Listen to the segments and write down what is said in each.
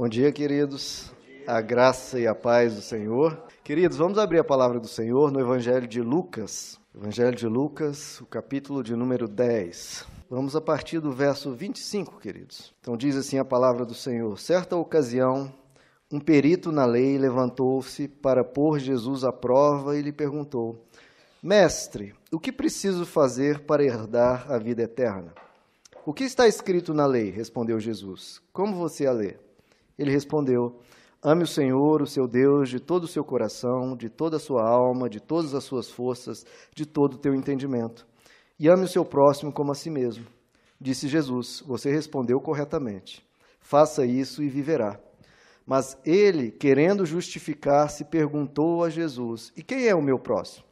Bom dia, queridos. A graça e a paz do Senhor. Queridos, vamos abrir a palavra do Senhor no Evangelho de Lucas. Evangelho de Lucas, o capítulo de número 10. Vamos a partir do verso 25, queridos. Então diz assim a palavra do Senhor: Certa ocasião, um perito na lei levantou-se para pôr Jesus à prova e lhe perguntou: Mestre, o que preciso fazer para herdar a vida eterna? O que está escrito na lei? respondeu Jesus. Como você a lê? Ele respondeu: Ame o Senhor, o seu Deus, de todo o seu coração, de toda a sua alma, de todas as suas forças, de todo o teu entendimento. E ame o seu próximo como a si mesmo. Disse Jesus: Você respondeu corretamente. Faça isso e viverá. Mas ele, querendo justificar-se, perguntou a Jesus: E quem é o meu próximo?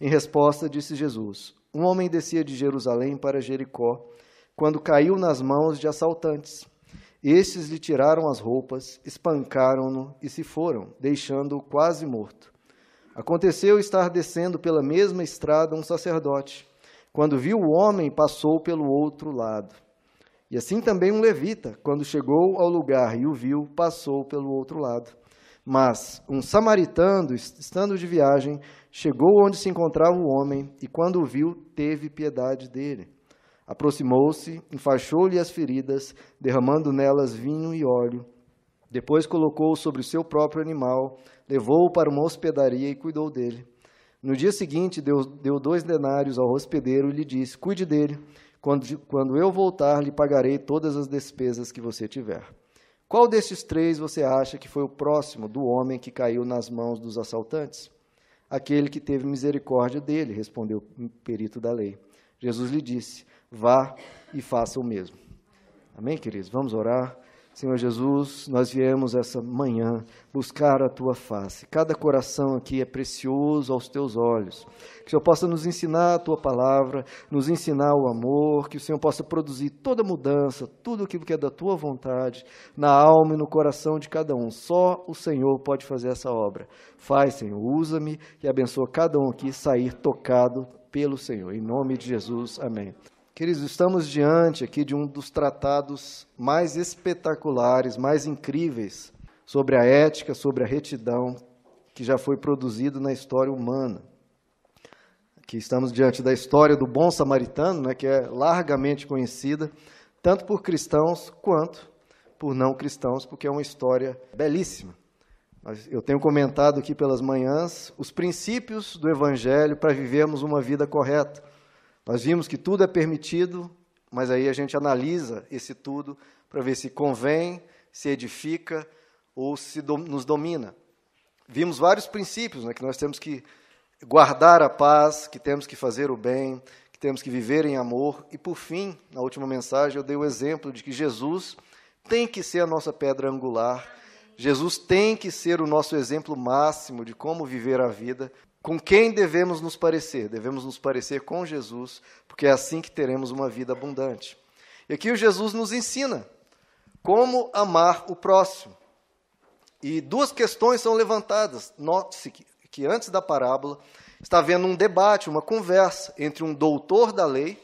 Em resposta, disse Jesus: Um homem descia de Jerusalém para Jericó, quando caiu nas mãos de assaltantes estes lhe tiraram as roupas, espancaram-no e se foram, deixando-o quase morto. Aconteceu estar descendo pela mesma estrada um sacerdote. Quando viu o homem, passou pelo outro lado. E assim também um levita, quando chegou ao lugar e o viu, passou pelo outro lado. Mas um samaritano, estando de viagem, chegou onde se encontrava o homem e, quando o viu, teve piedade dele. Aproximou-se, enfaixou-lhe as feridas, derramando nelas vinho e óleo. Depois colocou-o sobre o seu próprio animal, levou-o para uma hospedaria e cuidou dele. No dia seguinte, deu, deu dois denários ao hospedeiro e lhe disse: Cuide dele. Quando, quando eu voltar, lhe pagarei todas as despesas que você tiver. Qual destes três você acha que foi o próximo do homem que caiu nas mãos dos assaltantes? Aquele que teve misericórdia dele, respondeu o perito da lei. Jesus lhe disse: vá e faça o mesmo. Amém, queridos? Vamos orar. Senhor Jesus, nós viemos essa manhã buscar a tua face. Cada coração aqui é precioso aos teus olhos. Que o Senhor possa nos ensinar a tua palavra, nos ensinar o amor, que o Senhor possa produzir toda mudança, tudo aquilo que é da tua vontade, na alma e no coração de cada um. Só o Senhor pode fazer essa obra. Faz, Senhor, usa-me e abençoa cada um aqui sair tocado pelo Senhor. Em nome de Jesus, amém. Queridos, estamos diante aqui de um dos tratados mais espetaculares, mais incríveis sobre a ética, sobre a retidão que já foi produzido na história humana. Aqui estamos diante da história do bom samaritano, né, que é largamente conhecida, tanto por cristãos quanto por não cristãos, porque é uma história belíssima. Eu tenho comentado aqui pelas manhãs os princípios do Evangelho para vivermos uma vida correta nós vimos que tudo é permitido, mas aí a gente analisa esse tudo para ver se convém, se edifica ou se do, nos domina. Vimos vários princípios, né, que nós temos que guardar a paz, que temos que fazer o bem, que temos que viver em amor. E por fim, na última mensagem, eu dei o exemplo de que Jesus tem que ser a nossa pedra angular. Jesus tem que ser o nosso exemplo máximo de como viver a vida, com quem devemos nos parecer? Devemos nos parecer com Jesus, porque é assim que teremos uma vida abundante. E aqui o Jesus nos ensina como amar o próximo. E duas questões são levantadas. Note-se que, que antes da parábola está havendo um debate, uma conversa entre um doutor da lei,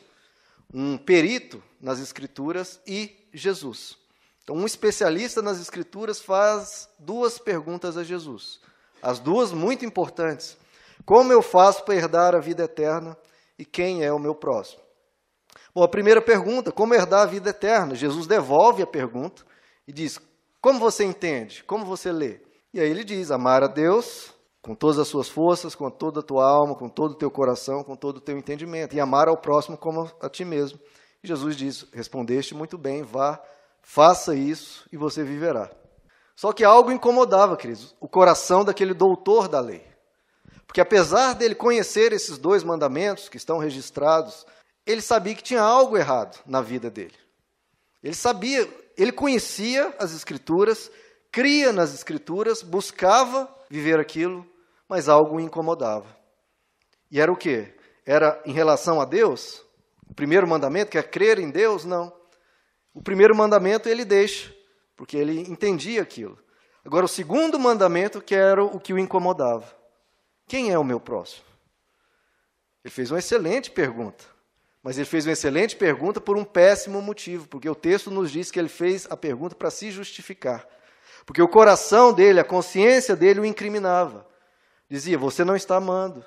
um perito nas Escrituras e Jesus. Então, um especialista nas Escrituras faz duas perguntas a Jesus. As duas muito importantes. Como eu faço para herdar a vida eterna e quem é o meu próximo? Bom, a primeira pergunta, como herdar a vida eterna? Jesus devolve a pergunta e diz: Como você entende? Como você lê? E aí ele diz: Amar a Deus com todas as suas forças, com toda a tua alma, com todo o teu coração, com todo o teu entendimento, e amar ao próximo como a ti mesmo. E Jesus diz: Respondeste muito bem, vá, faça isso e você viverá. Só que algo incomodava, queridos, o coração daquele doutor da lei. Porque apesar dele conhecer esses dois mandamentos que estão registrados, ele sabia que tinha algo errado na vida dele. Ele sabia, ele conhecia as escrituras, cria nas escrituras, buscava viver aquilo, mas algo o incomodava. E era o quê? Era em relação a Deus? O primeiro mandamento, que é crer em Deus? Não. O primeiro mandamento ele deixa, porque ele entendia aquilo. Agora, o segundo mandamento, que era o que o incomodava. Quem é o meu próximo? Ele fez uma excelente pergunta. Mas ele fez uma excelente pergunta por um péssimo motivo, porque o texto nos diz que ele fez a pergunta para se justificar. Porque o coração dele, a consciência dele o incriminava. Dizia: Você não está amando,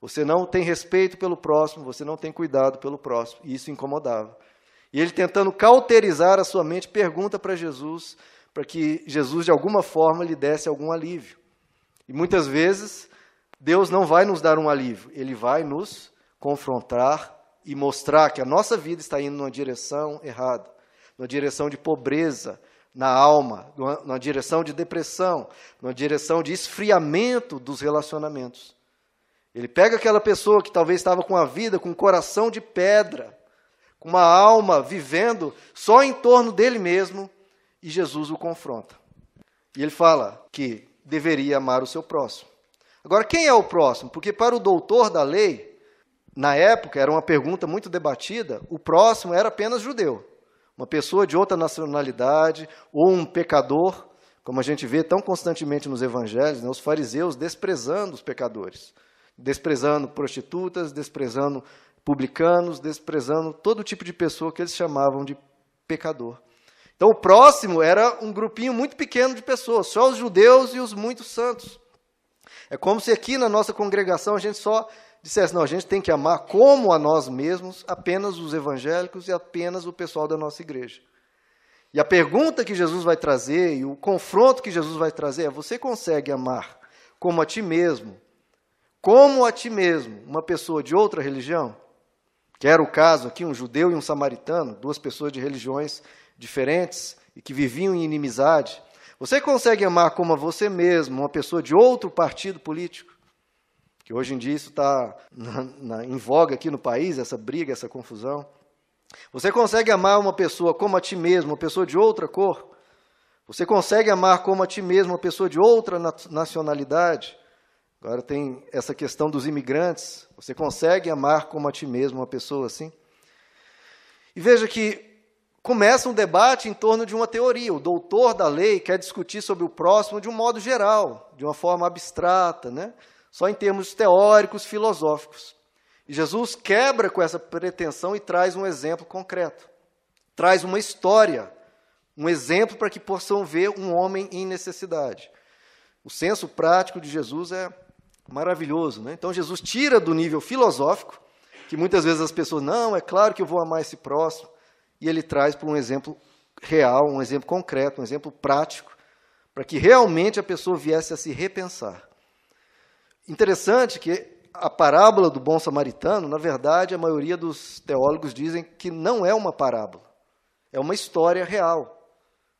você não tem respeito pelo próximo, você não tem cuidado pelo próximo. E isso incomodava. E ele, tentando cauterizar a sua mente, pergunta para Jesus, para que Jesus, de alguma forma, lhe desse algum alívio. E muitas vezes, Deus não vai nos dar um alívio, ele vai nos confrontar e mostrar que a nossa vida está indo numa direção errada, numa direção de pobreza na alma, numa direção de depressão, numa direção de esfriamento dos relacionamentos. Ele pega aquela pessoa que talvez estava com a vida com um coração de pedra, com uma alma vivendo só em torno dele mesmo, e Jesus o confronta. E ele fala que deveria amar o seu próximo. Agora, quem é o próximo? Porque para o doutor da lei, na época, era uma pergunta muito debatida, o próximo era apenas judeu. Uma pessoa de outra nacionalidade ou um pecador, como a gente vê tão constantemente nos evangelhos, né, os fariseus desprezando os pecadores, desprezando prostitutas, desprezando publicanos, desprezando todo tipo de pessoa que eles chamavam de pecador. Então, o próximo era um grupinho muito pequeno de pessoas, só os judeus e os muito santos. É como se aqui na nossa congregação a gente só dissesse: não, a gente tem que amar como a nós mesmos apenas os evangélicos e apenas o pessoal da nossa igreja. E a pergunta que Jesus vai trazer e o confronto que Jesus vai trazer é: você consegue amar como a ti mesmo, como a ti mesmo, uma pessoa de outra religião? Que era o caso aqui, um judeu e um samaritano, duas pessoas de religiões diferentes e que viviam em inimizade. Você consegue amar como a você mesmo uma pessoa de outro partido político? Que hoje em dia isso está em voga aqui no país, essa briga, essa confusão. Você consegue amar uma pessoa como a ti mesmo, uma pessoa de outra cor? Você consegue amar como a ti mesmo uma pessoa de outra nacionalidade? Agora tem essa questão dos imigrantes. Você consegue amar como a ti mesmo uma pessoa assim? E veja que começa um debate em torno de uma teoria. O doutor da lei quer discutir sobre o próximo de um modo geral, de uma forma abstrata, né? só em termos teóricos, filosóficos. E Jesus quebra com essa pretensão e traz um exemplo concreto. Traz uma história, um exemplo para que possam ver um homem em necessidade. O senso prático de Jesus é maravilhoso. Né? Então, Jesus tira do nível filosófico, que muitas vezes as pessoas, não, é claro que eu vou amar esse próximo e ele traz para um exemplo real, um exemplo concreto, um exemplo prático, para que realmente a pessoa viesse a se repensar. Interessante que a parábola do bom samaritano, na verdade, a maioria dos teólogos dizem que não é uma parábola, é uma história real.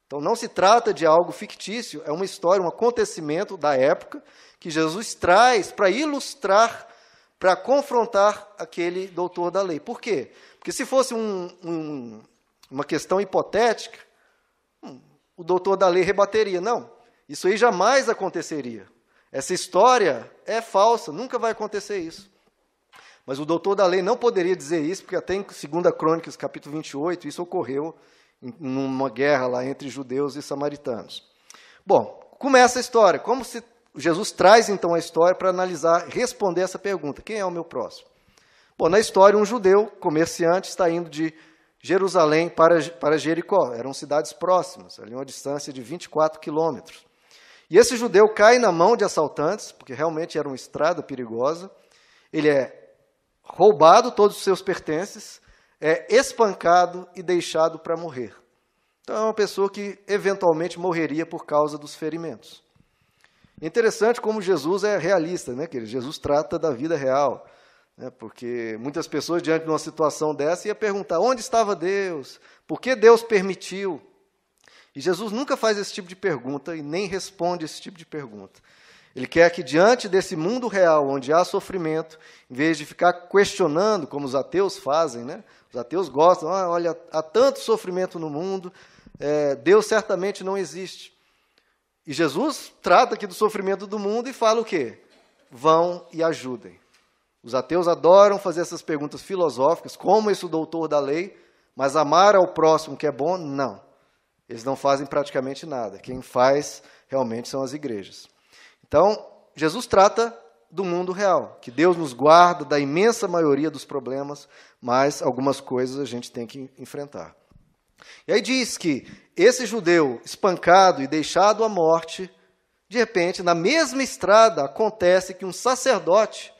Então não se trata de algo fictício, é uma história, um acontecimento da época que Jesus traz para ilustrar, para confrontar aquele doutor da lei. Por quê? Porque se fosse um, um, uma questão hipotética, hum, o doutor da lei rebateria. Não, isso aí jamais aconteceria. Essa história é falsa, nunca vai acontecer isso. Mas o doutor da lei não poderia dizer isso, porque até em 2 Crônicas, capítulo 28, isso ocorreu em uma guerra lá entre judeus e samaritanos. Bom, começa a história. Como se Jesus traz então a história para analisar, responder essa pergunta: quem é o meu próximo? Bom, na história, um judeu comerciante está indo de Jerusalém para, para Jericó. Eram cidades próximas, ali uma distância de 24 quilômetros. E esse judeu cai na mão de assaltantes, porque realmente era uma estrada perigosa. Ele é roubado todos os seus pertences, é espancado e deixado para morrer. Então é uma pessoa que eventualmente morreria por causa dos ferimentos. Interessante como Jesus é realista, né? Jesus trata da vida real. Né? Porque muitas pessoas, diante de uma situação dessa, iam perguntar: onde estava Deus? Por que Deus permitiu? E Jesus nunca faz esse tipo de pergunta e nem responde esse tipo de pergunta. Ele quer que, diante desse mundo real, onde há sofrimento, em vez de ficar questionando, como os ateus fazem, né? os ateus gostam, ah, olha, há tanto sofrimento no mundo, é, Deus certamente não existe. E Jesus trata aqui do sofrimento do mundo e fala o quê? Vão e ajudem. Os ateus adoram fazer essas perguntas filosóficas, como esse doutor da lei, mas amar ao próximo que é bom, não. Eles não fazem praticamente nada. Quem faz realmente são as igrejas. Então, Jesus trata do mundo real, que Deus nos guarda da imensa maioria dos problemas, mas algumas coisas a gente tem que enfrentar. E aí diz que esse judeu espancado e deixado à morte, de repente, na mesma estrada, acontece que um sacerdote,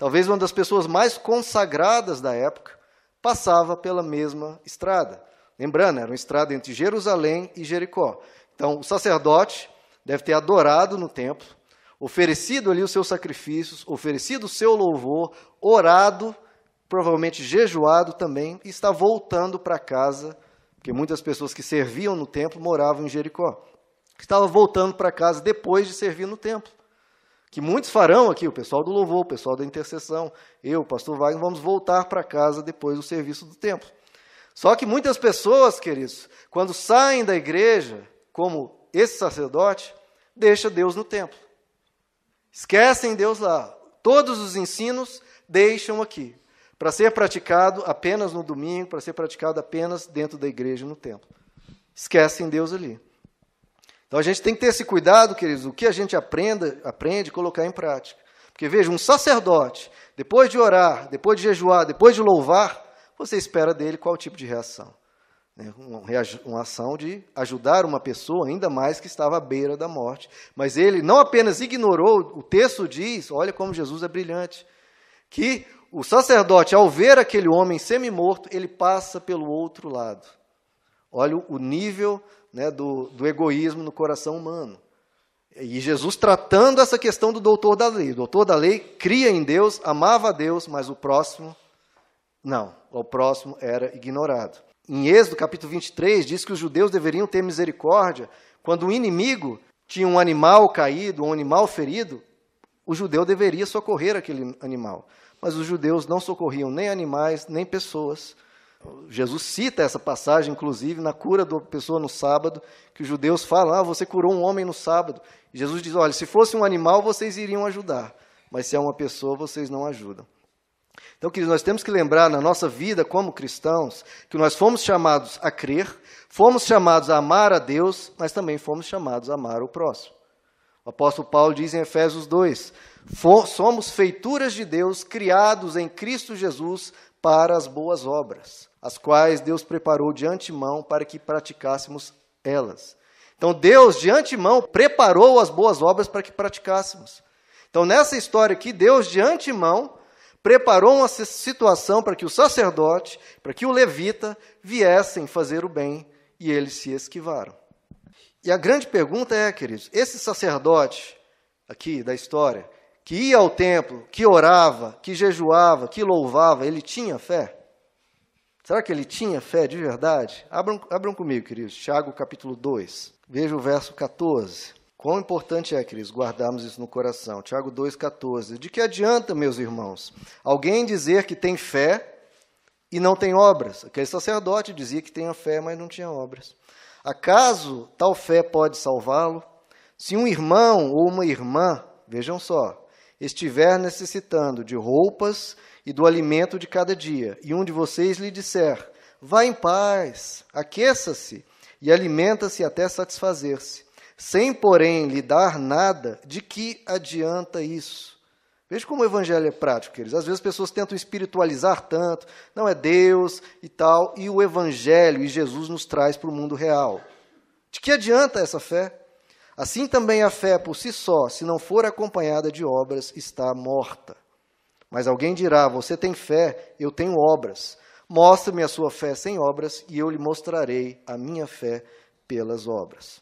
talvez uma das pessoas mais consagradas da época, passava pela mesma estrada. Lembrando, era uma estrada entre Jerusalém e Jericó. Então, o sacerdote deve ter adorado no templo, oferecido ali os seus sacrifícios, oferecido o seu louvor, orado, provavelmente jejuado também, e está voltando para casa, porque muitas pessoas que serviam no templo moravam em Jericó. Estava voltando para casa depois de servir no templo. Que muitos farão aqui, o pessoal do louvor, o pessoal da intercessão, eu, o pastor Wagner, vamos voltar para casa depois do serviço do templo. Só que muitas pessoas, queridos, quando saem da igreja, como esse sacerdote, deixa Deus no templo. Esquecem Deus lá. Todos os ensinos deixam aqui, para ser praticado apenas no domingo, para ser praticado apenas dentro da igreja no templo. Esquecem Deus ali. Então a gente tem que ter esse cuidado, queridos, o que a gente aprenda, aprende, colocar em prática. Porque veja, um sacerdote, depois de orar, depois de jejuar, depois de louvar, você espera dele qual tipo de reação? Né, uma ação de ajudar uma pessoa, ainda mais que estava à beira da morte. Mas ele não apenas ignorou, o texto diz, olha como Jesus é brilhante, que o sacerdote, ao ver aquele homem semi-morto, ele passa pelo outro lado. Olha o nível né, do, do egoísmo no coração humano. E Jesus tratando essa questão do doutor da lei. O doutor da lei cria em Deus, amava a Deus, mas o próximo, não. O próximo era ignorado. Em Êxodo capítulo 23, diz que os judeus deveriam ter misericórdia quando o inimigo tinha um animal caído, um animal ferido, o judeu deveria socorrer aquele animal. Mas os judeus não socorriam nem animais, nem pessoas. Jesus cita essa passagem, inclusive, na cura da pessoa no sábado, que os judeus falam: Ah, você curou um homem no sábado. E Jesus diz: Olha, se fosse um animal, vocês iriam ajudar, mas se é uma pessoa, vocês não ajudam. Então, queridos, nós temos que lembrar na nossa vida como cristãos que nós fomos chamados a crer, fomos chamados a amar a Deus, mas também fomos chamados a amar o próximo. O apóstolo Paulo diz em Efésios 2: somos feituras de Deus, criados em Cristo Jesus para as boas obras, as quais Deus preparou de antemão para que praticássemos elas. Então, Deus, de antemão, preparou as boas obras para que praticássemos. Então, nessa história aqui, Deus, de antemão, preparou uma situação para que o sacerdote, para que o levita viessem fazer o bem e eles se esquivaram. E a grande pergunta é, queridos, esse sacerdote aqui da história, que ia ao templo, que orava, que jejuava, que louvava, ele tinha fé? Será que ele tinha fé de verdade? Abram, abram comigo, queridos, Tiago capítulo 2. Veja o verso 14. Quão importante é, queridos, guardarmos isso no coração. Tiago 2,14. De que adianta, meus irmãos, alguém dizer que tem fé e não tem obras? Aquele sacerdote dizia que tinha fé, mas não tinha obras. Acaso tal fé pode salvá-lo? Se um irmão ou uma irmã, vejam só, estiver necessitando de roupas e do alimento de cada dia, e um de vocês lhe disser: Vá em paz, aqueça-se e alimenta-se até satisfazer-se sem, porém, lhe dar nada, de que adianta isso? Veja como o evangelho é prático, queridos. Às vezes as pessoas tentam espiritualizar tanto, não é Deus e tal, e o evangelho e Jesus nos traz para o mundo real. De que adianta essa fé? Assim também a fé por si só, se não for acompanhada de obras, está morta. Mas alguém dirá: Você tem fé, eu tenho obras. Mostre-me a sua fé sem obras, e eu lhe mostrarei a minha fé pelas obras.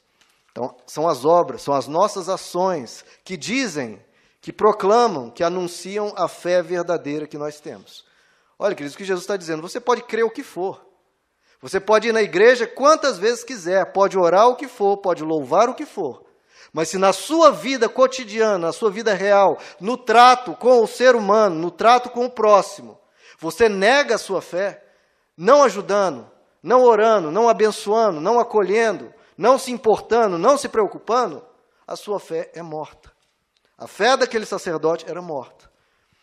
Então, são as obras, são as nossas ações que dizem, que proclamam, que anunciam a fé verdadeira que nós temos. Olha, queridos, o que Jesus está dizendo: você pode crer o que for. Você pode ir na igreja quantas vezes quiser, pode orar o que for, pode louvar o que for. Mas se na sua vida cotidiana, na sua vida real, no trato com o ser humano, no trato com o próximo, você nega a sua fé, não ajudando, não orando, não abençoando, não acolhendo, não se importando, não se preocupando, a sua fé é morta. A fé daquele sacerdote era morta.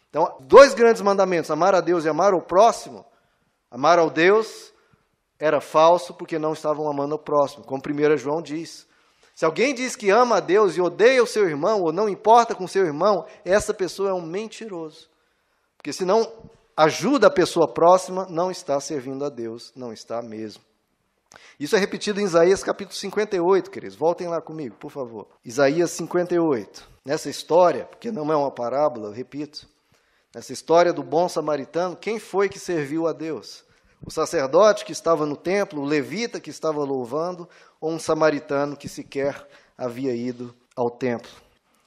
Então, dois grandes mandamentos, amar a Deus e amar o próximo. Amar ao Deus era falso porque não estavam amando o próximo, como 1 João diz. Se alguém diz que ama a Deus e odeia o seu irmão, ou não importa com o seu irmão, essa pessoa é um mentiroso. Porque se não ajuda a pessoa próxima, não está servindo a Deus, não está mesmo. Isso é repetido em Isaías capítulo 58, queridos. Voltem lá comigo, por favor. Isaías 58. Nessa história, porque não é uma parábola, eu repito, nessa história do bom samaritano, quem foi que serviu a Deus? O sacerdote que estava no templo, o levita que estava louvando, ou um samaritano que sequer havia ido ao templo?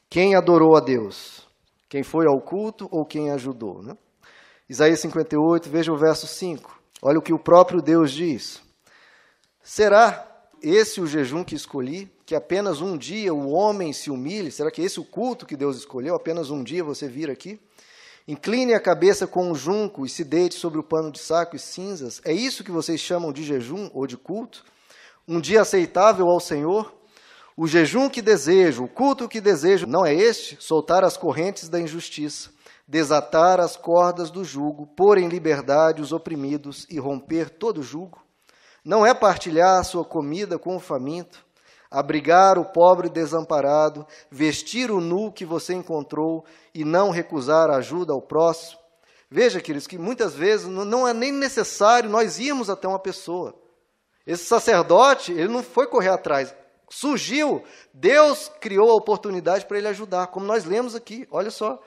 Quem adorou a Deus? Quem foi ao culto ou quem ajudou? Né? Isaías 58, veja o verso 5. Olha o que o próprio Deus diz. Será esse o jejum que escolhi? Que apenas um dia o homem se humilhe? Será que esse é o culto que Deus escolheu? Apenas um dia você vir aqui? Incline a cabeça com um junco e se deite sobre o pano de saco e cinzas. É isso que vocês chamam de jejum ou de culto? Um dia aceitável ao Senhor? O jejum que desejo, o culto que desejo, não é este? Soltar as correntes da injustiça, desatar as cordas do jugo, pôr em liberdade os oprimidos e romper todo jugo? Não é partilhar sua comida com o faminto, abrigar o pobre desamparado, vestir o nu que você encontrou e não recusar ajuda ao próximo. Veja, queridos, que muitas vezes não é nem necessário nós irmos até uma pessoa. Esse sacerdote, ele não foi correr atrás. Surgiu, Deus criou a oportunidade para ele ajudar, como nós lemos aqui. Olha só.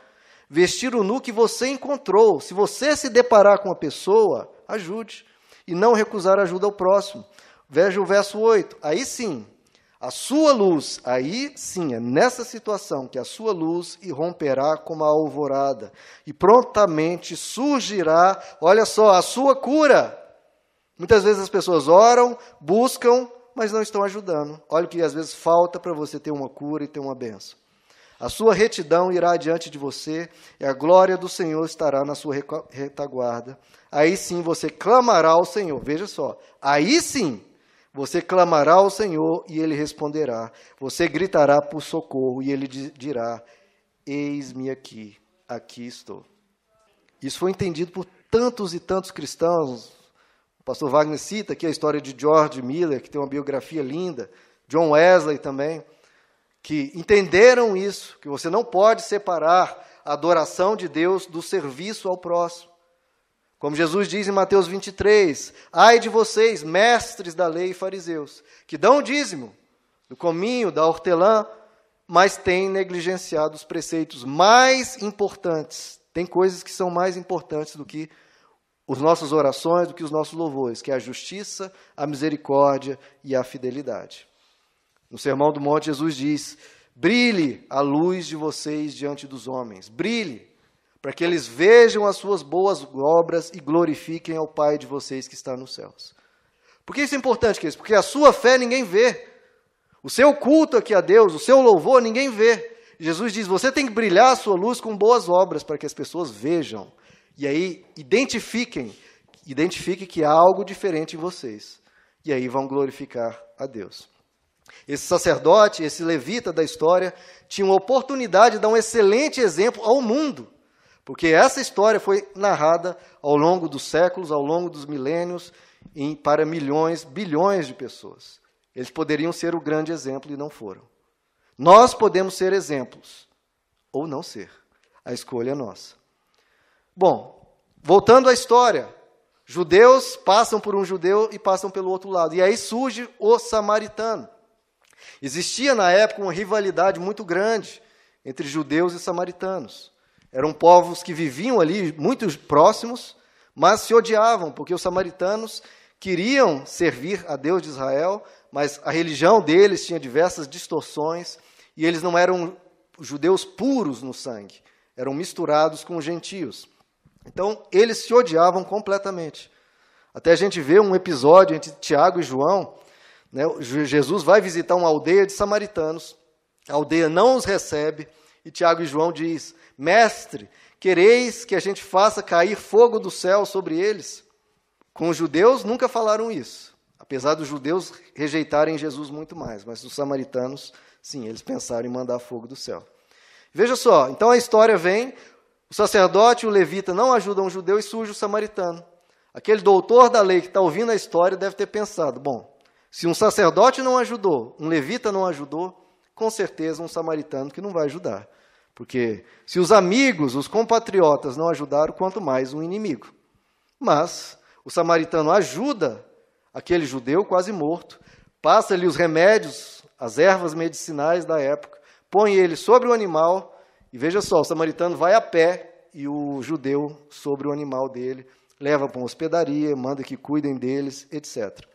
Vestir o nu que você encontrou. Se você se deparar com uma pessoa, ajude e não recusar ajuda ao próximo. Veja o verso 8. Aí sim, a sua luz, aí sim, é nessa situação que a sua luz irromperá como a alvorada, e prontamente surgirá, olha só, a sua cura. Muitas vezes as pessoas oram, buscam, mas não estão ajudando. Olha o que às vezes falta para você ter uma cura e ter uma benção. A sua retidão irá diante de você, e a glória do Senhor estará na sua retaguarda. Aí sim você clamará ao Senhor. Veja só. Aí sim você clamará ao Senhor e ele responderá. Você gritará por socorro e ele dirá: Eis-me aqui, aqui estou. Isso foi entendido por tantos e tantos cristãos. O pastor Wagner cita aqui a história de George Miller, que tem uma biografia linda, John Wesley também que entenderam isso, que você não pode separar a adoração de Deus do serviço ao próximo. Como Jesus diz em Mateus 23: Ai de vocês, mestres da lei e fariseus, que dão o dízimo do cominho, da hortelã, mas têm negligenciado os preceitos mais importantes. Tem coisas que são mais importantes do que as nossas orações, do que os nossos louvores, que é a justiça, a misericórdia e a fidelidade. No Sermão do Monte, Jesus diz: brilhe a luz de vocês diante dos homens, brilhe, para que eles vejam as suas boas obras e glorifiquem ao Pai de vocês que está nos céus. Por que isso é importante, queridos? Porque a sua fé ninguém vê. O seu culto aqui a Deus, o seu louvor, ninguém vê. Jesus diz: você tem que brilhar a sua luz com boas obras para que as pessoas vejam. E aí identifiquem, identifique que há algo diferente em vocês. E aí vão glorificar a Deus. Esse sacerdote, esse levita da história, tinha uma oportunidade de dar um excelente exemplo ao mundo, porque essa história foi narrada ao longo dos séculos, ao longo dos milênios, em, para milhões, bilhões de pessoas. Eles poderiam ser o grande exemplo e não foram. Nós podemos ser exemplos, ou não ser. A escolha é nossa. Bom, voltando à história. Judeus passam por um judeu e passam pelo outro lado. E aí surge o samaritano. Existia na época uma rivalidade muito grande entre judeus e samaritanos. Eram povos que viviam ali muito próximos, mas se odiavam, porque os samaritanos queriam servir a Deus de Israel, mas a religião deles tinha diversas distorções e eles não eram judeus puros no sangue, eram misturados com os gentios. Então, eles se odiavam completamente. Até a gente vê um episódio entre Tiago e João, né? Jesus vai visitar uma aldeia de samaritanos, a aldeia não os recebe, e Tiago e João diz: Mestre, quereis que a gente faça cair fogo do céu sobre eles? Com os judeus nunca falaram isso, apesar dos judeus rejeitarem Jesus muito mais, mas os samaritanos, sim, eles pensaram em mandar fogo do céu. Veja só, então a história vem, o sacerdote e o levita não ajudam o judeu e surge o samaritano. Aquele doutor da lei que está ouvindo a história deve ter pensado: bom, se um sacerdote não ajudou, um levita não ajudou, com certeza um samaritano que não vai ajudar. Porque se os amigos, os compatriotas não ajudaram, quanto mais um inimigo. Mas o samaritano ajuda aquele judeu quase morto, passa-lhe os remédios, as ervas medicinais da época, põe ele sobre o animal, e veja só, o samaritano vai a pé e o judeu sobre o animal dele, leva para uma hospedaria, manda que cuidem deles, etc.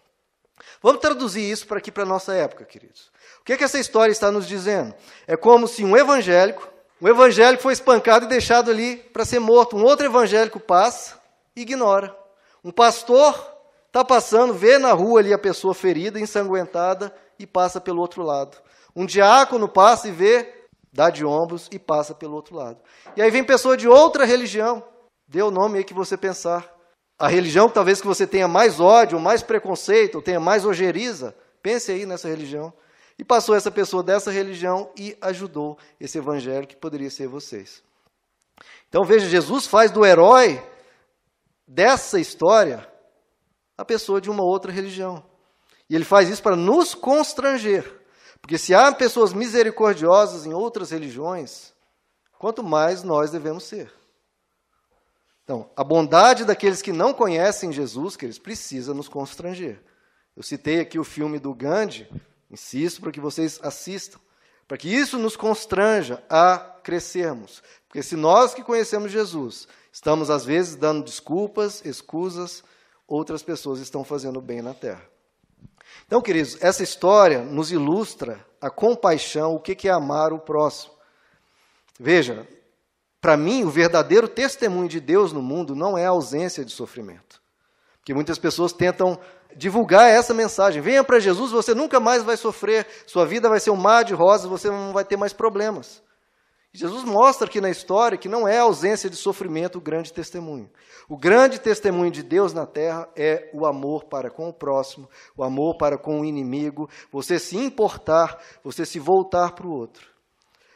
Vamos traduzir isso para aqui para a nossa época, queridos. O que, é que essa história está nos dizendo? É como se um evangélico, um evangélico foi espancado e deixado ali para ser morto. Um outro evangélico passa e ignora. Um pastor está passando, vê na rua ali a pessoa ferida, ensanguentada e passa pelo outro lado. Um diácono passa e vê, dá de ombros e passa pelo outro lado. E aí vem pessoa de outra religião, dê o nome aí que você pensar. A religião talvez que você tenha mais ódio, mais preconceito, ou tenha mais ojeriza, pense aí nessa religião. E passou essa pessoa dessa religião e ajudou esse evangelho que poderia ser vocês. Então veja, Jesus faz do herói dessa história a pessoa de uma outra religião. E ele faz isso para nos constranger. Porque se há pessoas misericordiosas em outras religiões, quanto mais nós devemos ser. Então, a bondade daqueles que não conhecem Jesus, que eles precisam nos constranger. Eu citei aqui o filme do Gandhi, insisto para que vocês assistam, para que isso nos constranja a crescermos. Porque se nós que conhecemos Jesus estamos às vezes dando desculpas, escusas, outras pessoas estão fazendo bem na terra. Então, queridos, essa história nos ilustra a compaixão, o que é amar o próximo. Veja, para mim, o verdadeiro testemunho de Deus no mundo não é a ausência de sofrimento. Porque muitas pessoas tentam divulgar essa mensagem. Venha para Jesus, você nunca mais vai sofrer, sua vida vai ser um mar de rosas, você não vai ter mais problemas. Jesus mostra aqui na história que não é a ausência de sofrimento o grande testemunho. O grande testemunho de Deus na terra é o amor para com o próximo, o amor para com o inimigo, você se importar, você se voltar para o outro.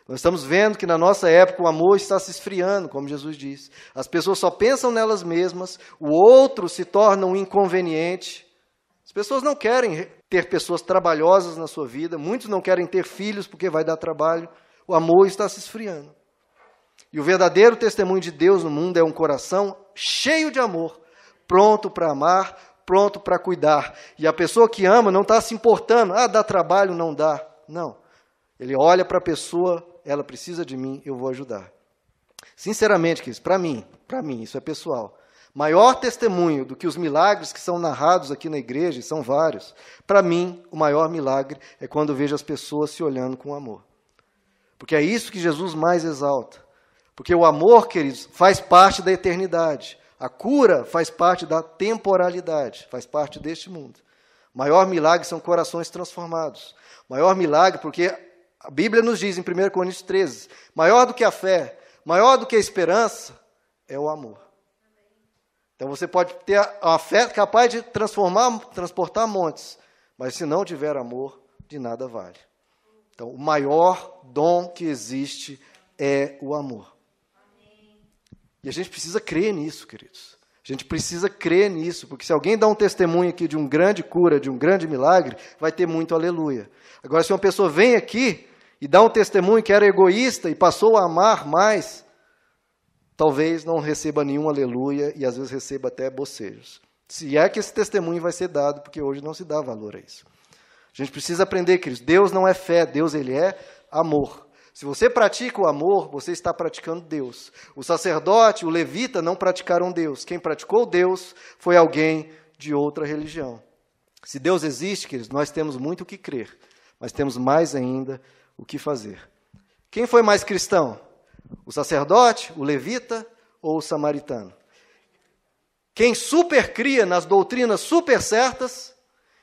Nós estamos vendo que na nossa época o amor está se esfriando, como Jesus disse. As pessoas só pensam nelas mesmas, o outro se torna um inconveniente. As pessoas não querem ter pessoas trabalhosas na sua vida, muitos não querem ter filhos porque vai dar trabalho. O amor está se esfriando. E o verdadeiro testemunho de Deus no mundo é um coração cheio de amor, pronto para amar, pronto para cuidar. E a pessoa que ama não está se importando, ah, dá trabalho, não dá. Não. Ele olha para a pessoa ela precisa de mim, eu vou ajudar. Sinceramente, queridos, para mim, para mim, isso é pessoal. Maior testemunho do que os milagres que são narrados aqui na igreja, e são vários, para mim, o maior milagre é quando vejo as pessoas se olhando com amor. Porque é isso que Jesus mais exalta. Porque o amor, queridos, faz parte da eternidade. A cura faz parte da temporalidade, faz parte deste mundo. Maior milagre são corações transformados. Maior milagre, porque a Bíblia nos diz em 1 Coríntios 13: maior do que a fé, maior do que a esperança, é o amor. Então você pode ter a fé capaz de transformar, transportar montes, mas se não tiver amor, de nada vale. Então, o maior dom que existe é o amor. E a gente precisa crer nisso, queridos. A gente precisa crer nisso, porque se alguém dá um testemunho aqui de um grande cura, de um grande milagre, vai ter muito aleluia. Agora, se uma pessoa vem aqui e dá um testemunho que era egoísta e passou a amar mais, talvez não receba nenhum aleluia e às vezes receba até bocejos. Se é que esse testemunho vai ser dado, porque hoje não se dá valor a isso. A gente precisa aprender, queridos, Deus não é fé, Deus ele é amor. Se você pratica o amor, você está praticando Deus. O sacerdote, o levita não praticaram Deus. Quem praticou Deus foi alguém de outra religião. Se Deus existe, queridos, nós temos muito o que crer, mas temos mais ainda o que fazer. Quem foi mais cristão? O sacerdote, o levita ou o samaritano? Quem supercria nas doutrinas super certas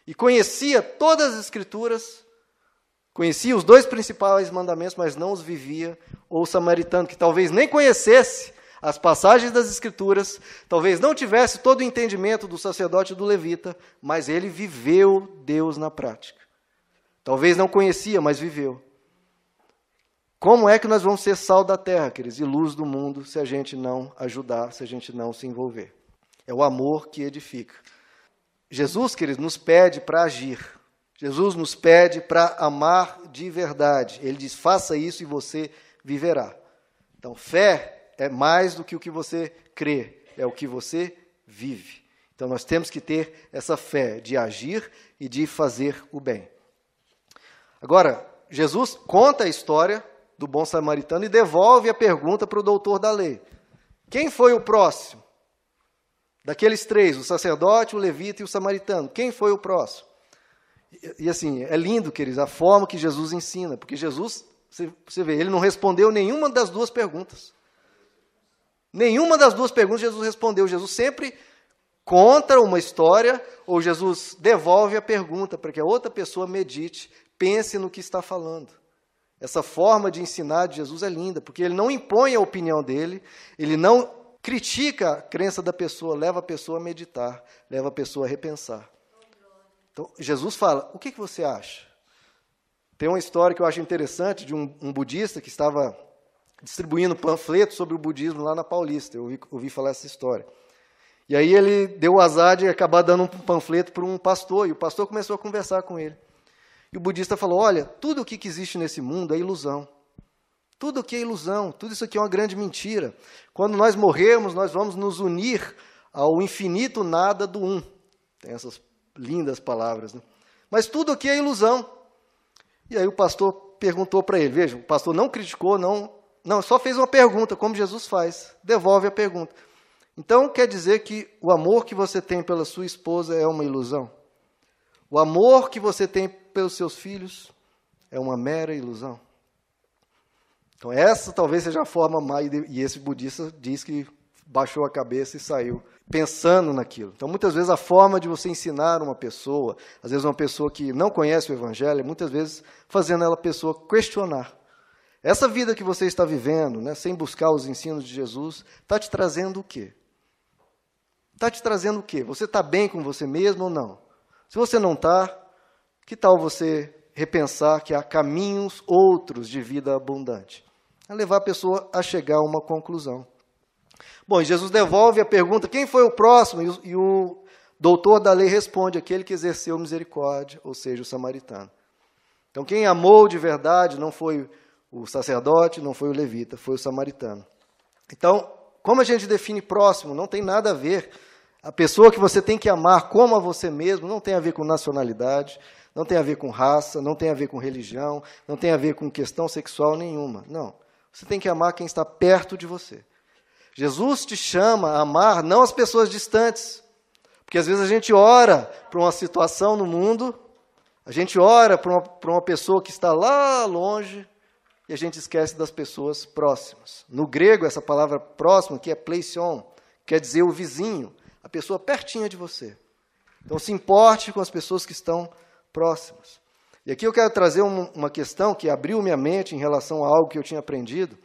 e conhecia todas as escrituras, conhecia os dois principais mandamentos, mas não os vivia, ou o samaritano, que talvez nem conhecesse as passagens das escrituras, talvez não tivesse todo o entendimento do sacerdote e do levita, mas ele viveu Deus na prática. Talvez não conhecia, mas viveu. Como é que nós vamos ser sal da terra, queridos, e luz do mundo, se a gente não ajudar, se a gente não se envolver? É o amor que edifica. Jesus, queridos, nos pede para agir. Jesus nos pede para amar de verdade. Ele diz: faça isso e você viverá. Então, fé é mais do que o que você crê, é o que você vive. Então nós temos que ter essa fé de agir e de fazer o bem. Agora, Jesus conta a história do bom samaritano e devolve a pergunta para o doutor da lei: Quem foi o próximo? Daqueles três, o sacerdote, o levita e o samaritano, quem foi o próximo? E, e assim, é lindo, queridos, a forma que Jesus ensina, porque Jesus, você, vê, ele não respondeu nenhuma das duas perguntas. Nenhuma das duas perguntas Jesus respondeu. Jesus sempre conta uma história ou Jesus devolve a pergunta para que a outra pessoa medite, pense no que está falando. Essa forma de ensinar de Jesus é linda, porque ele não impõe a opinião dele, ele não critica a crença da pessoa, leva a pessoa a meditar, leva a pessoa a repensar. Então, Jesus fala: o que, que você acha? Tem uma história que eu acho interessante de um, um budista que estava distribuindo panfletos sobre o budismo lá na Paulista. Eu ouvi, ouvi falar essa história. E aí ele deu o azar de acabar dando um panfleto para um pastor, e o pastor começou a conversar com ele. E o budista falou: Olha, tudo o que existe nesse mundo é ilusão. Tudo que é ilusão, tudo isso aqui é uma grande mentira. Quando nós morrermos, nós vamos nos unir ao infinito nada do um. Tem essas lindas palavras. Né? Mas tudo aqui é ilusão. E aí o pastor perguntou para ele: Veja, o pastor não criticou, não não, só fez uma pergunta, como Jesus faz. Devolve a pergunta. Então quer dizer que o amor que você tem pela sua esposa é uma ilusão? O amor que você tem pelos seus filhos é uma mera ilusão? Então essa talvez seja a forma mais e esse budista diz que baixou a cabeça e saiu pensando naquilo. Então muitas vezes a forma de você ensinar uma pessoa, às vezes uma pessoa que não conhece o evangelho, muitas vezes fazendo ela pessoa questionar essa vida que você está vivendo, né, sem buscar os ensinos de Jesus, está te trazendo o quê? Está te trazendo o quê? Você está bem com você mesmo ou não? Se você não está, que tal você repensar que há caminhos outros de vida abundante? É levar a pessoa a chegar a uma conclusão. Bom, Jesus devolve a pergunta: quem foi o próximo? E o, e o doutor da lei responde: aquele que exerceu misericórdia, ou seja, o samaritano. Então, quem amou de verdade não foi o sacerdote, não foi o levita, foi o samaritano. Então, como a gente define próximo, não tem nada a ver. A pessoa que você tem que amar como a você mesmo não tem a ver com nacionalidade, não tem a ver com raça, não tem a ver com religião, não tem a ver com questão sexual nenhuma. Não. Você tem que amar quem está perto de você. Jesus te chama a amar não as pessoas distantes. Porque às vezes a gente ora para uma situação no mundo, a gente ora para uma, para uma pessoa que está lá longe, e a gente esquece das pessoas próximas. No grego, essa palavra próximo, que é pleision, quer dizer o vizinho, a pessoa pertinha de você. Então, se importe com as pessoas que estão próximas. E aqui eu quero trazer uma questão que abriu minha mente em relação a algo que eu tinha aprendido.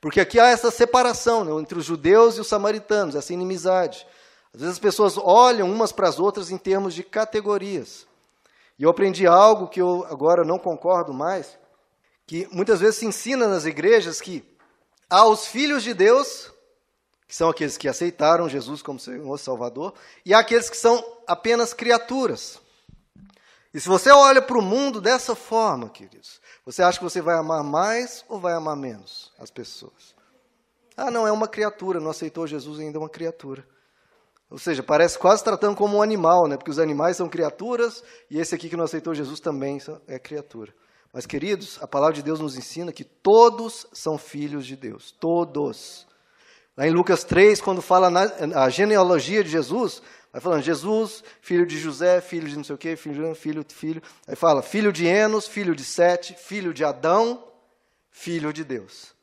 Porque aqui há essa separação né, entre os judeus e os samaritanos, essa inimizade. Às vezes as pessoas olham umas para as outras em termos de categorias. E eu aprendi algo que eu agora não concordo mais, que muitas vezes se ensina nas igrejas que há os filhos de Deus, que são aqueles que aceitaram Jesus como Senhor Salvador, e há aqueles que são apenas criaturas. E se você olha para o mundo dessa forma, queridos, você acha que você vai amar mais ou vai amar menos as pessoas? Ah, não, é uma criatura, não aceitou Jesus ainda é uma criatura. Ou seja, parece quase tratando como um animal, né? porque os animais são criaturas e esse aqui que não aceitou Jesus também é criatura. Mas, queridos, a palavra de Deus nos ensina que todos são filhos de Deus. Todos. Lá em Lucas 3, quando fala na, a genealogia de Jesus, vai falando Jesus, filho de José, filho de não sei o quê, filho, filho, filho. Aí fala filho de Enos, filho de Sete, filho de Adão, filho de Deus.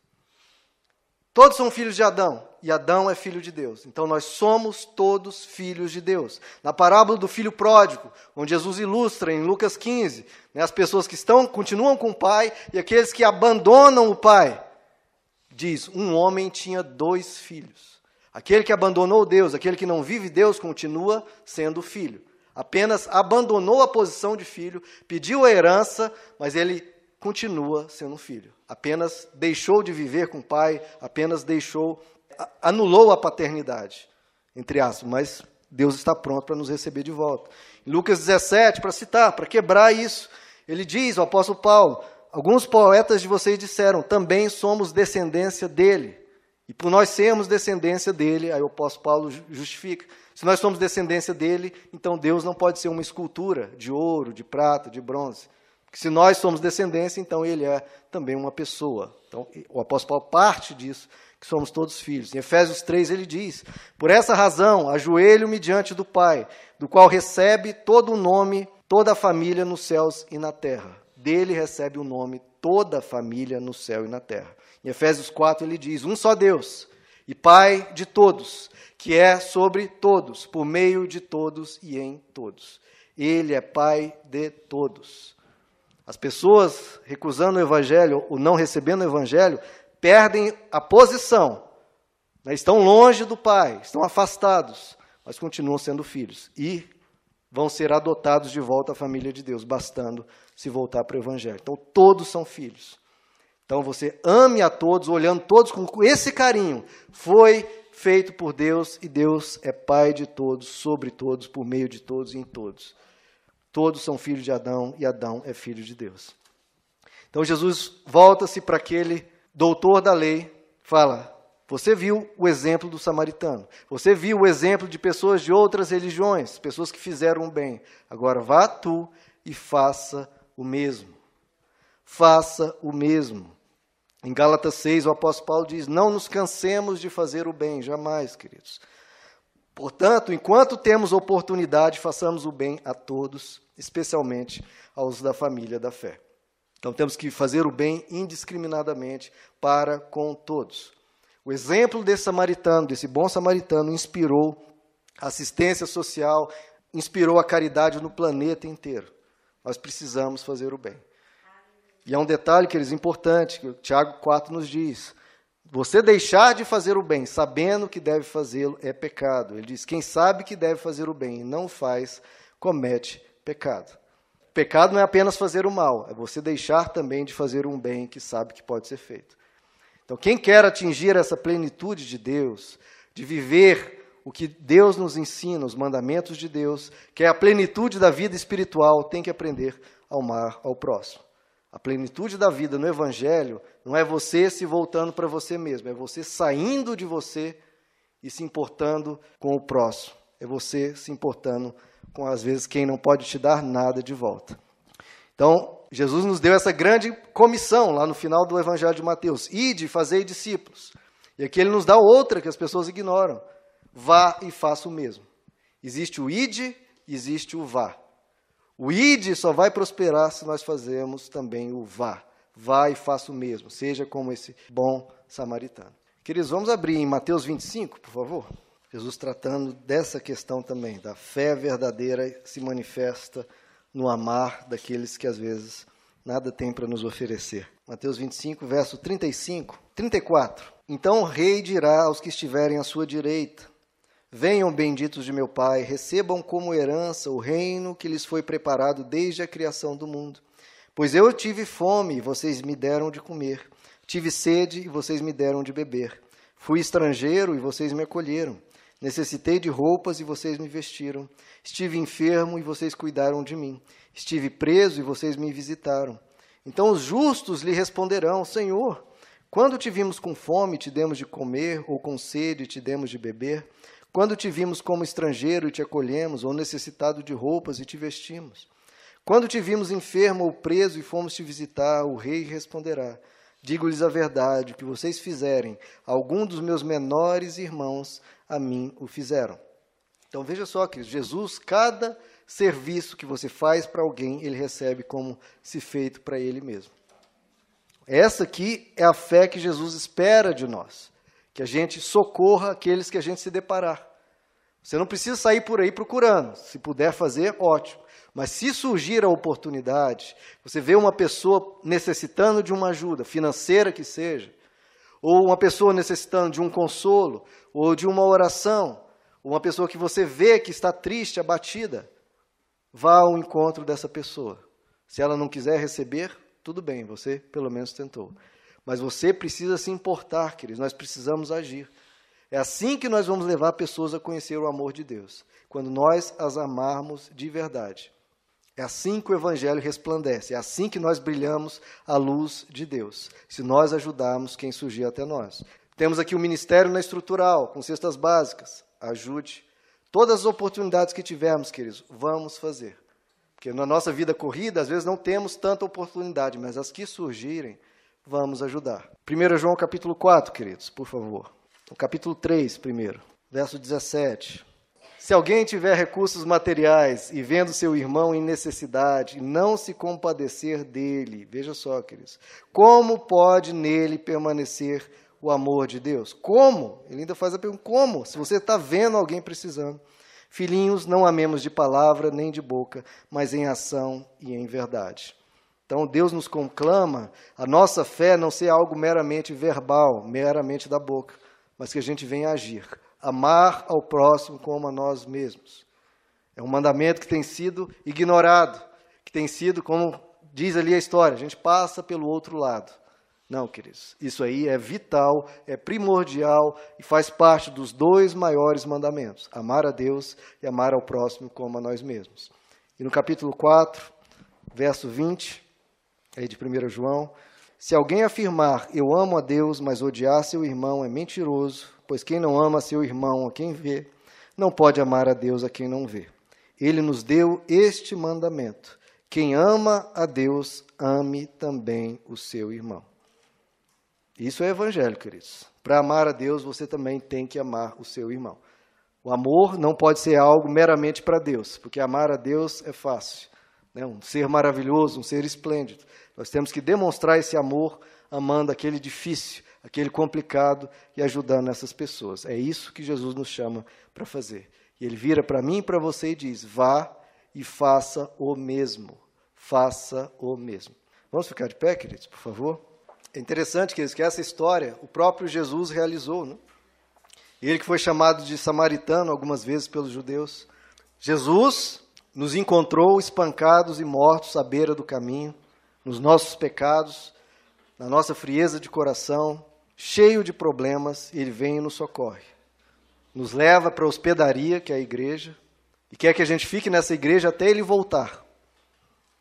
Todos são filhos de Adão, e Adão é filho de Deus. Então nós somos todos filhos de Deus. Na parábola do filho pródigo, onde Jesus ilustra em Lucas 15, né, as pessoas que estão continuam com o pai e aqueles que abandonam o pai. Diz: um homem tinha dois filhos. Aquele que abandonou Deus, aquele que não vive Deus, continua sendo filho. Apenas abandonou a posição de filho, pediu a herança, mas ele continua sendo filho. Apenas deixou de viver com o pai, apenas deixou, anulou a paternidade, entre aspas, mas Deus está pronto para nos receber de volta. Em Lucas 17, para citar, para quebrar isso, ele diz, o apóstolo Paulo, alguns poetas de vocês disseram, também somos descendência dele, e por nós sermos descendência dele, aí o apóstolo Paulo justifica. Se nós somos descendência dele, então Deus não pode ser uma escultura de ouro, de prata, de bronze. Porque se nós somos descendência, então ele é também uma pessoa. Então o apóstolo Paulo parte disso, que somos todos filhos. Em Efésios 3 ele diz: Por essa razão, ajoelho-me diante do Pai, do qual recebe todo o nome, toda a família nos céus e na terra. Dele recebe o nome toda a família no céu e na terra. Em Efésios 4 ele diz: Um só Deus e Pai de todos, que é sobre todos, por meio de todos e em todos. Ele é Pai de todos. As pessoas recusando o Evangelho ou não recebendo o Evangelho perdem a posição, né? estão longe do Pai, estão afastados, mas continuam sendo filhos e vão ser adotados de volta à família de Deus, bastando se voltar para o Evangelho. Então, todos são filhos. Então você ame a todos, olhando todos com esse carinho. Foi feito por Deus e Deus é Pai de todos, sobre todos, por meio de todos e em todos. Todos são filhos de Adão e Adão é filho de Deus. Então Jesus volta-se para aquele doutor da lei, fala: Você viu o exemplo do samaritano, você viu o exemplo de pessoas de outras religiões, pessoas que fizeram o bem. Agora vá tu e faça o mesmo faça o mesmo. Em Gálatas 6, o apóstolo Paulo diz: Não nos cansemos de fazer o bem, jamais, queridos. Portanto, enquanto temos oportunidade, façamos o bem a todos, especialmente aos da família da fé. Então temos que fazer o bem indiscriminadamente para com todos. O exemplo desse samaritano, desse bom samaritano, inspirou assistência social, inspirou a caridade no planeta inteiro. Nós precisamos fazer o bem. E há um detalhe que eles importante, que o Tiago 4 nos diz. Você deixar de fazer o bem, sabendo que deve fazê-lo, é pecado. Ele diz: quem sabe que deve fazer o bem e não faz, comete pecado. Pecado não é apenas fazer o mal, é você deixar também de fazer um bem que sabe que pode ser feito. Então, quem quer atingir essa plenitude de Deus, de viver o que Deus nos ensina, os mandamentos de Deus, que é a plenitude da vida espiritual, tem que aprender a amar ao próximo. A plenitude da vida no Evangelho não é você se voltando para você mesmo, é você saindo de você e se importando com o próximo. É você se importando com, às vezes, quem não pode te dar nada de volta. Então, Jesus nos deu essa grande comissão lá no final do Evangelho de Mateus: ide, fazei discípulos. E aqui ele nos dá outra que as pessoas ignoram: vá e faça o mesmo. Existe o ide, existe o vá. O ide só vai prosperar se nós fazermos também o vá. Vá e faça o mesmo, seja como esse bom samaritano. Queridos, vamos abrir em Mateus 25, por favor. Jesus tratando dessa questão também, da fé verdadeira se manifesta no amar daqueles que às vezes nada têm para nos oferecer. Mateus 25, verso 35, 34. Então o rei dirá aos que estiverem à sua direita: Venham, benditos de meu Pai, recebam como herança o reino que lhes foi preparado desde a criação do mundo. Pois eu tive fome e vocês me deram de comer, tive sede e vocês me deram de beber. Fui estrangeiro e vocês me acolheram. Necessitei de roupas e vocês me vestiram. Estive enfermo e vocês cuidaram de mim. Estive preso e vocês me visitaram. Então os justos lhe responderão: Senhor, quando te vimos com fome, te demos de comer, ou com sede, te demos de beber? Quando te vimos como estrangeiro e te acolhemos, ou necessitado de roupas e te vestimos? Quando te vimos enfermo ou preso e fomos te visitar, o rei responderá: Digo-lhes a verdade, que vocês fizerem, algum dos meus menores irmãos, a mim o fizeram. Então veja só, que Jesus, cada serviço que você faz para alguém, ele recebe como se feito para ele mesmo. Essa aqui é a fé que Jesus espera de nós que a gente socorra aqueles que a gente se deparar. Você não precisa sair por aí procurando. Se puder fazer, ótimo. Mas se surgir a oportunidade, você vê uma pessoa necessitando de uma ajuda, financeira que seja, ou uma pessoa necessitando de um consolo, ou de uma oração, ou uma pessoa que você vê que está triste, abatida, vá ao encontro dessa pessoa. Se ela não quiser receber, tudo bem, você pelo menos tentou. Mas você precisa se importar, queridos, nós precisamos agir. É assim que nós vamos levar pessoas a conhecer o amor de Deus, quando nós as amarmos de verdade. É assim que o Evangelho resplandece, é assim que nós brilhamos a luz de Deus, se nós ajudarmos quem surgir até nós. Temos aqui o ministério na estrutural, com cestas básicas. Ajude. Todas as oportunidades que tivermos, queridos, vamos fazer. Porque na nossa vida corrida, às vezes não temos tanta oportunidade, mas as que surgirem, vamos ajudar. 1 João capítulo 4, queridos, por favor. O capítulo 3, primeiro, verso 17. Se alguém tiver recursos materiais e vendo seu irmão em necessidade, não se compadecer dele, veja só, queridos, como pode nele permanecer o amor de Deus? Como? Ele ainda faz a pergunta: como? Se você está vendo alguém precisando. Filhinhos, não amemos de palavra nem de boca, mas em ação e em verdade. Então Deus nos conclama a nossa fé não ser algo meramente verbal, meramente da boca, mas que a gente venha agir. Amar ao próximo como a nós mesmos. É um mandamento que tem sido ignorado, que tem sido, como diz ali a história, a gente passa pelo outro lado. Não, queridos, isso aí é vital, é primordial e faz parte dos dois maiores mandamentos: amar a Deus e amar ao próximo como a nós mesmos. E no capítulo 4, verso 20, aí de 1 João, se alguém afirmar eu amo a Deus, mas odiar seu irmão é mentiroso, pois quem não ama seu irmão a quem vê, não pode amar a Deus a quem não vê. Ele nos deu este mandamento: quem ama a Deus, ame também o seu irmão. Isso é evangelho, queridos. Para amar a Deus, você também tem que amar o seu irmão. O amor não pode ser algo meramente para Deus, porque amar a Deus é fácil. Né? Um ser maravilhoso, um ser esplêndido. Nós temos que demonstrar esse amor amando aquele difícil, aquele complicado e ajudando essas pessoas. É isso que Jesus nos chama para fazer. E ele vira para mim e para você e diz: vá e faça o mesmo. Faça o mesmo. Vamos ficar de pé, queridos, por favor? É interessante que essa história o próprio Jesus realizou. Né? Ele que foi chamado de samaritano algumas vezes pelos judeus. Jesus nos encontrou espancados e mortos à beira do caminho, nos nossos pecados, na nossa frieza de coração, cheio de problemas, ele vem e nos socorre. Nos leva para a hospedaria, que é a igreja, e quer que a gente fique nessa igreja até ele voltar,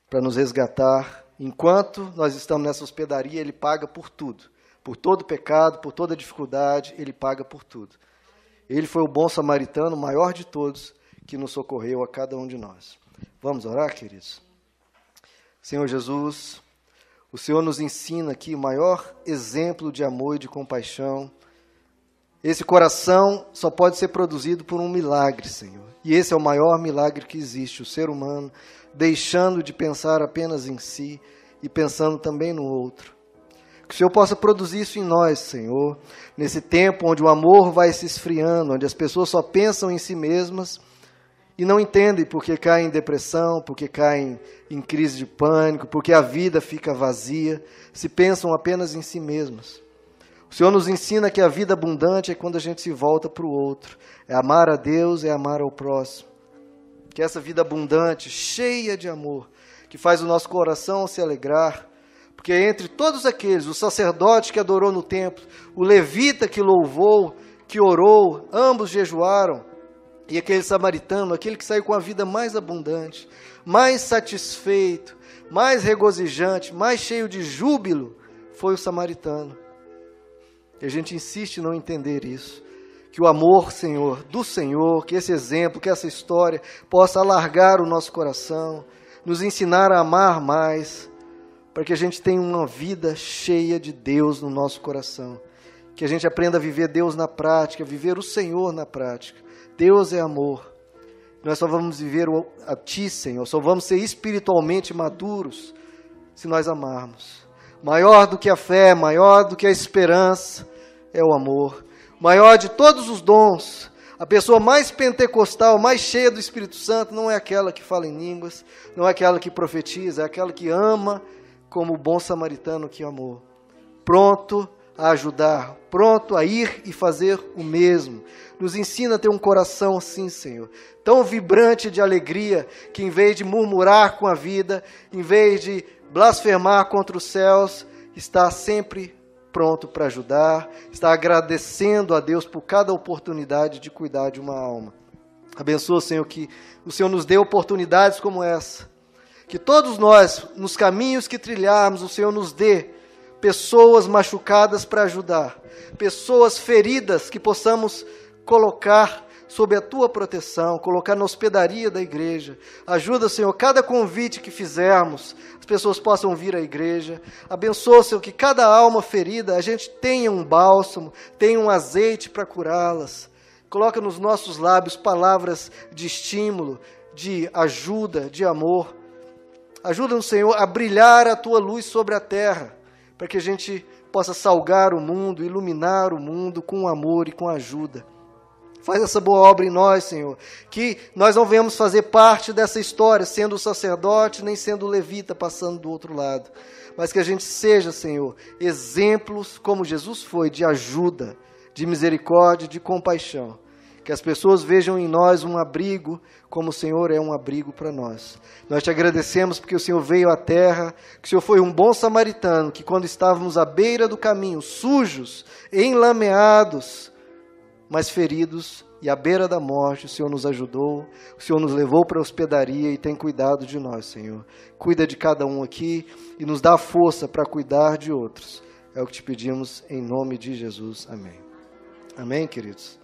para nos resgatar Enquanto nós estamos nessa hospedaria, Ele paga por tudo. Por todo pecado, por toda dificuldade, Ele paga por tudo. Ele foi o bom samaritano, o maior de todos, que nos socorreu a cada um de nós. Vamos orar, queridos? Senhor Jesus, o Senhor nos ensina aqui o maior exemplo de amor e de compaixão. Esse coração só pode ser produzido por um milagre, Senhor. E esse é o maior milagre que existe, o ser humano deixando de pensar apenas em si e pensando também no outro. Que o Senhor possa produzir isso em nós, Senhor, nesse tempo onde o amor vai se esfriando, onde as pessoas só pensam em si mesmas e não entendem porque caem em depressão, porque caem em crise de pânico, porque a vida fica vazia, se pensam apenas em si mesmas. O Senhor nos ensina que a vida abundante é quando a gente se volta para o outro, é amar a Deus, é amar ao próximo que essa vida abundante, cheia de amor, que faz o nosso coração se alegrar, porque entre todos aqueles, o sacerdote que adorou no templo, o levita que louvou, que orou, ambos jejuaram, e aquele samaritano, aquele que saiu com a vida mais abundante, mais satisfeito, mais regozijante, mais cheio de júbilo, foi o samaritano. E a gente insiste em não entender isso que o amor, Senhor, do Senhor, que esse exemplo, que essa história possa alargar o nosso coração, nos ensinar a amar mais, para que a gente tenha uma vida cheia de Deus no nosso coração. Que a gente aprenda a viver Deus na prática, viver o Senhor na prática. Deus é amor. Nós só vamos viver a Ti, Senhor, só vamos ser espiritualmente maduros se nós amarmos. Maior do que a fé, maior do que a esperança, é o amor maior de todos os dons, a pessoa mais pentecostal, mais cheia do Espírito Santo, não é aquela que fala em línguas, não é aquela que profetiza, é aquela que ama como o bom samaritano que amou. Pronto a ajudar, pronto a ir e fazer o mesmo. Nos ensina a ter um coração assim, Senhor, tão vibrante de alegria, que em vez de murmurar com a vida, em vez de blasfemar contra os céus, está sempre pronto para ajudar, está agradecendo a Deus por cada oportunidade de cuidar de uma alma. Abençoa, Senhor, que o Senhor nos dê oportunidades como essa. Que todos nós, nos caminhos que trilharmos, o Senhor nos dê pessoas machucadas para ajudar, pessoas feridas que possamos colocar sob a tua proteção, colocar na hospedaria da igreja. Ajuda, Senhor, cada convite que fizermos, as pessoas possam vir à igreja. Abençoa, Senhor, que cada alma ferida, a gente tenha um bálsamo, tenha um azeite para curá-las. Coloca nos nossos lábios palavras de estímulo, de ajuda, de amor. Ajuda-nos, Senhor, a brilhar a tua luz sobre a terra, para que a gente possa salgar o mundo, iluminar o mundo com amor e com ajuda. Faz essa boa obra em nós, Senhor. Que nós não venhamos fazer parte dessa história, sendo sacerdote, nem sendo levita passando do outro lado. Mas que a gente seja, Senhor, exemplos como Jesus foi, de ajuda, de misericórdia, de compaixão. Que as pessoas vejam em nós um abrigo, como o Senhor é um abrigo para nós. Nós te agradecemos porque o Senhor veio à terra, que o Senhor foi um bom samaritano, que quando estávamos à beira do caminho, sujos, enlameados, mas feridos e à beira da morte, o Senhor nos ajudou, o Senhor nos levou para a hospedaria e tem cuidado de nós, Senhor. Cuida de cada um aqui e nos dá força para cuidar de outros. É o que te pedimos em nome de Jesus. Amém. Amém, queridos?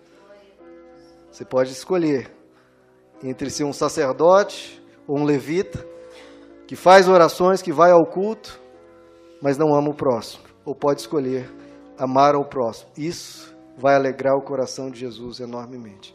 Você pode escolher entre ser um sacerdote ou um levita que faz orações, que vai ao culto, mas não ama o próximo. Ou pode escolher amar ao próximo. Isso vai alegrar o coração de Jesus enormemente.